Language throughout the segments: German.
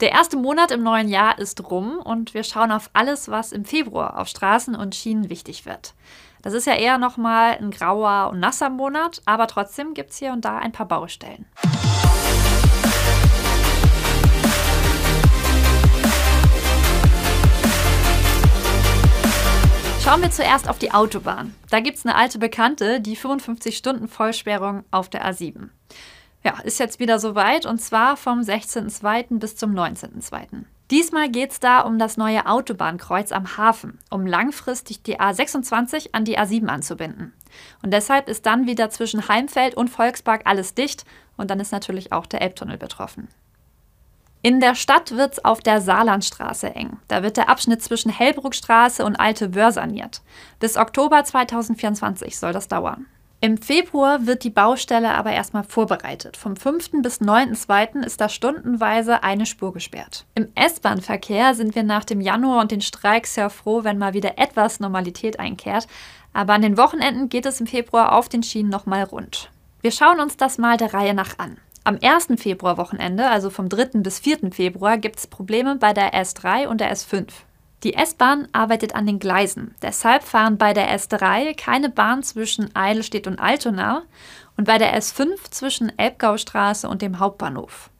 Der erste Monat im neuen Jahr ist rum und wir schauen auf alles, was im Februar auf Straßen und Schienen wichtig wird. Das ist ja eher nochmal ein grauer und nasser Monat, aber trotzdem gibt es hier und da ein paar Baustellen. Schauen wir zuerst auf die Autobahn. Da gibt es eine alte Bekannte, die 55-Stunden-Vollsperrung auf der A7. Ja, ist jetzt wieder soweit und zwar vom 16.02. bis zum 19.02. Diesmal geht es da um das neue Autobahnkreuz am Hafen, um langfristig die A26 an die A7 anzubinden. Und deshalb ist dann wieder zwischen Heimfeld und Volkspark alles dicht und dann ist natürlich auch der Elbtunnel betroffen. In der Stadt wird es auf der Saarlandstraße eng. Da wird der Abschnitt zwischen Hellbruckstraße und Alte Wöhr saniert. Bis Oktober 2024 soll das dauern. Im Februar wird die Baustelle aber erstmal vorbereitet. Vom 5. bis 9.2. ist da stundenweise eine Spur gesperrt. Im S-Bahn-Verkehr sind wir nach dem Januar und den Streiks sehr froh, wenn mal wieder etwas Normalität einkehrt. Aber an den Wochenenden geht es im Februar auf den Schienen nochmal rund. Wir schauen uns das mal der Reihe nach an. Am 1. Februarwochenende, also vom 3. bis 4. Februar, gibt es Probleme bei der S3 und der S5. Die S-Bahn arbeitet an den Gleisen. Deshalb fahren bei der S3 keine Bahn zwischen Eidelstedt und Altona und bei der S5 zwischen Elbgaustraße und dem Hauptbahnhof.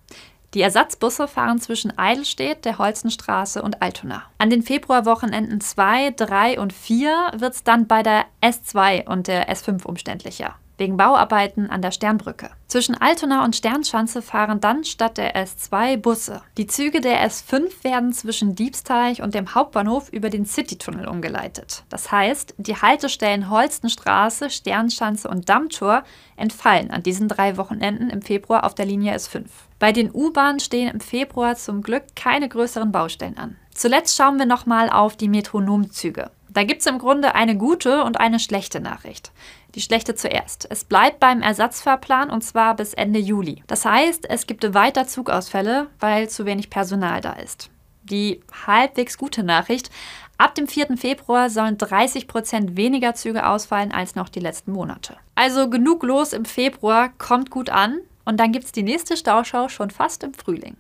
Die Ersatzbusse fahren zwischen Eidelstedt, der Holzenstraße und Altona. An den Februarwochenenden 2, 3 und 4 wird es dann bei der S2 und der S5 umständlicher wegen Bauarbeiten an der Sternbrücke. Zwischen Altona und Sternschanze fahren dann statt der S2 Busse. Die Züge der S5 werden zwischen Diebsteich und dem Hauptbahnhof über den Citytunnel umgeleitet. Das heißt, die Haltestellen Holstenstraße, Sternschanze und Dammtor entfallen an diesen drei Wochenenden im Februar auf der Linie S5. Bei den U-Bahnen stehen im Februar zum Glück keine größeren Baustellen an. Zuletzt schauen wir nochmal auf die Metronomzüge. Da gibt es im Grunde eine gute und eine schlechte Nachricht. Die schlechte zuerst. Es bleibt beim Ersatzfahrplan und zwar bis Ende Juli. Das heißt, es gibt weiter Zugausfälle, weil zu wenig Personal da ist. Die halbwegs gute Nachricht, ab dem 4. Februar sollen 30 Prozent weniger Züge ausfallen als noch die letzten Monate. Also genug los im Februar, kommt gut an und dann gibt es die nächste Stauschau schon fast im Frühling.